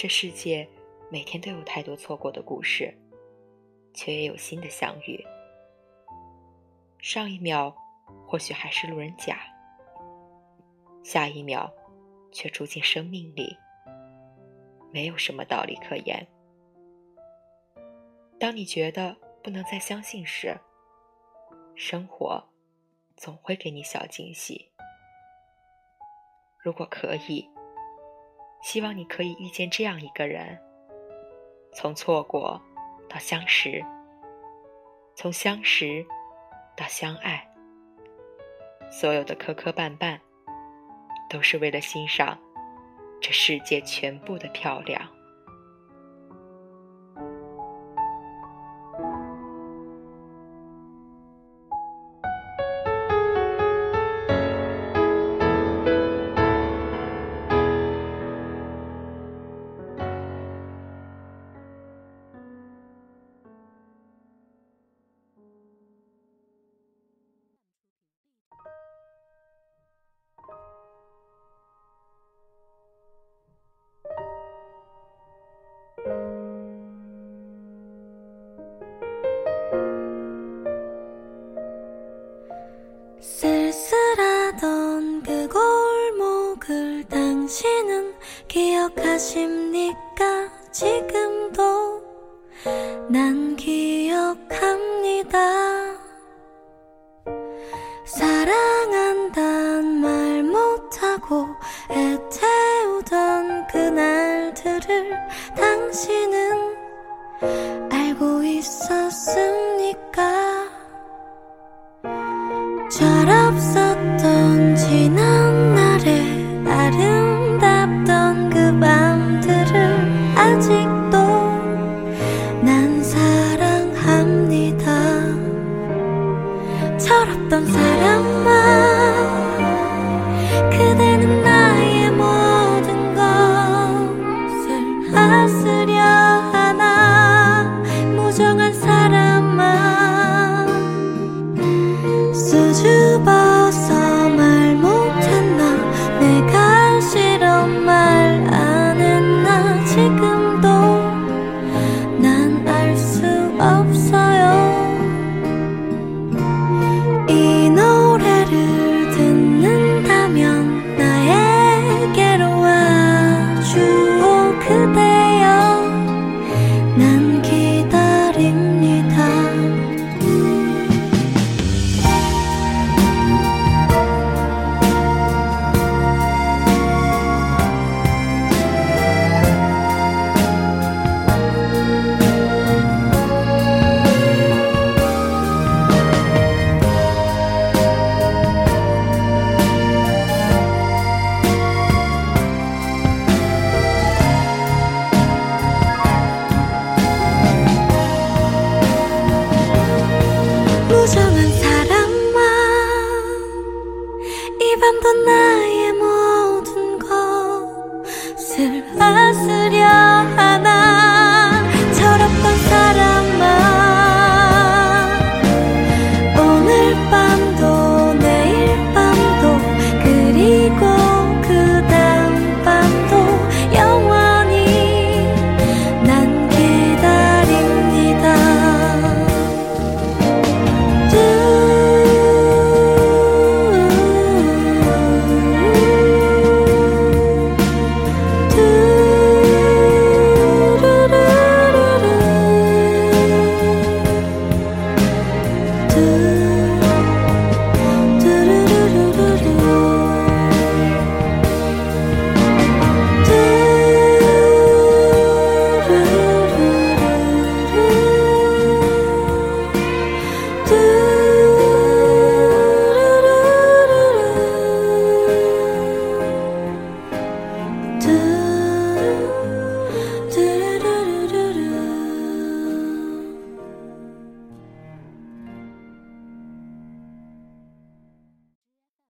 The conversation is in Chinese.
这世界每天都有太多错过的故事，却也有新的相遇。上一秒或许还是路人甲，下一秒却住进生命里，没有什么道理可言。当你觉得不能再相信时，生活总会给你小惊喜。如果可以，希望你可以遇见这样一个人，从错过到相识，从相识到相爱，所有的磕磕绊绊，都是为了欣赏这世界全部的漂亮。 기억하십니까? 지금도 난 기억합니다. 사랑한단 말 못하고 애태우던 그날들을 당신은 알고 있었습니까? 철없던 사람아 그대는 바람도 나.